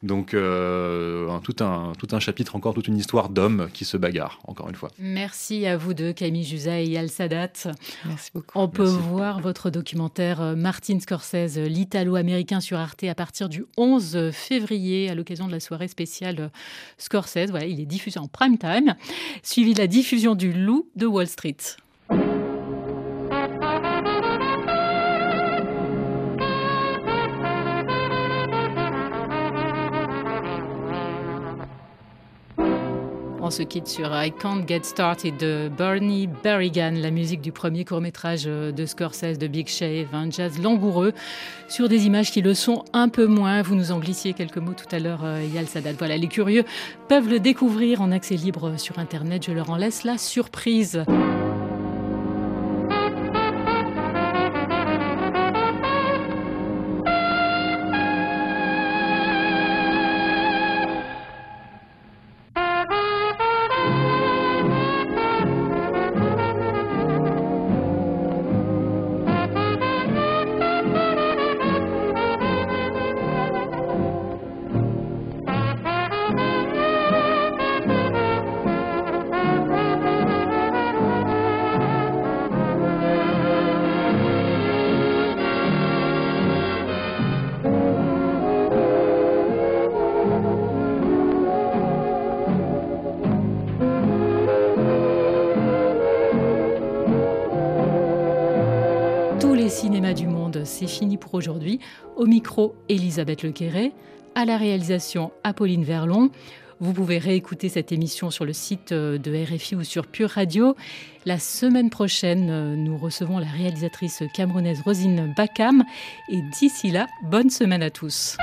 Donc euh, un- tout un tout un chapitre encore toute une histoire d'hommes qui se bagarrent encore une fois. Merci à vous deux, Camille Jusa et Yal Sadat. Merci beaucoup. On peut voir votre documentaire euh, Martin Scorsese, l'italo-américain sur Arte à partir du 11 février à l'occasion de la soirée spéciale euh, Scorsese. Voilà, il est diffusé en prime time, suivi de la diffusion du Loup de Wall Street. On se quitte sur I Can't Get Started de Bernie Berrigan, la musique du premier court-métrage euh, de Scorsese de Big Shave, un jazz langoureux sur des images qui le sont un peu moins. Vous nous en glissiez quelques mots tout à l'heure, euh, Yal Sadat. Voilà, les curieux peuvent le découvrir en accès libre sur Internet. Je leur en laisse la surprise. Aujourd'hui. Au micro, Elisabeth Lequéré. À la réalisation, Apolline Verlon. Vous pouvez réécouter cette émission sur le site euh, de RFI ou sur Pure Radio. La semaine prochaine, euh, nous recevons la réalisatrice camerounaise Rosine Bakam. Et d'ici là, bonne semaine à tous.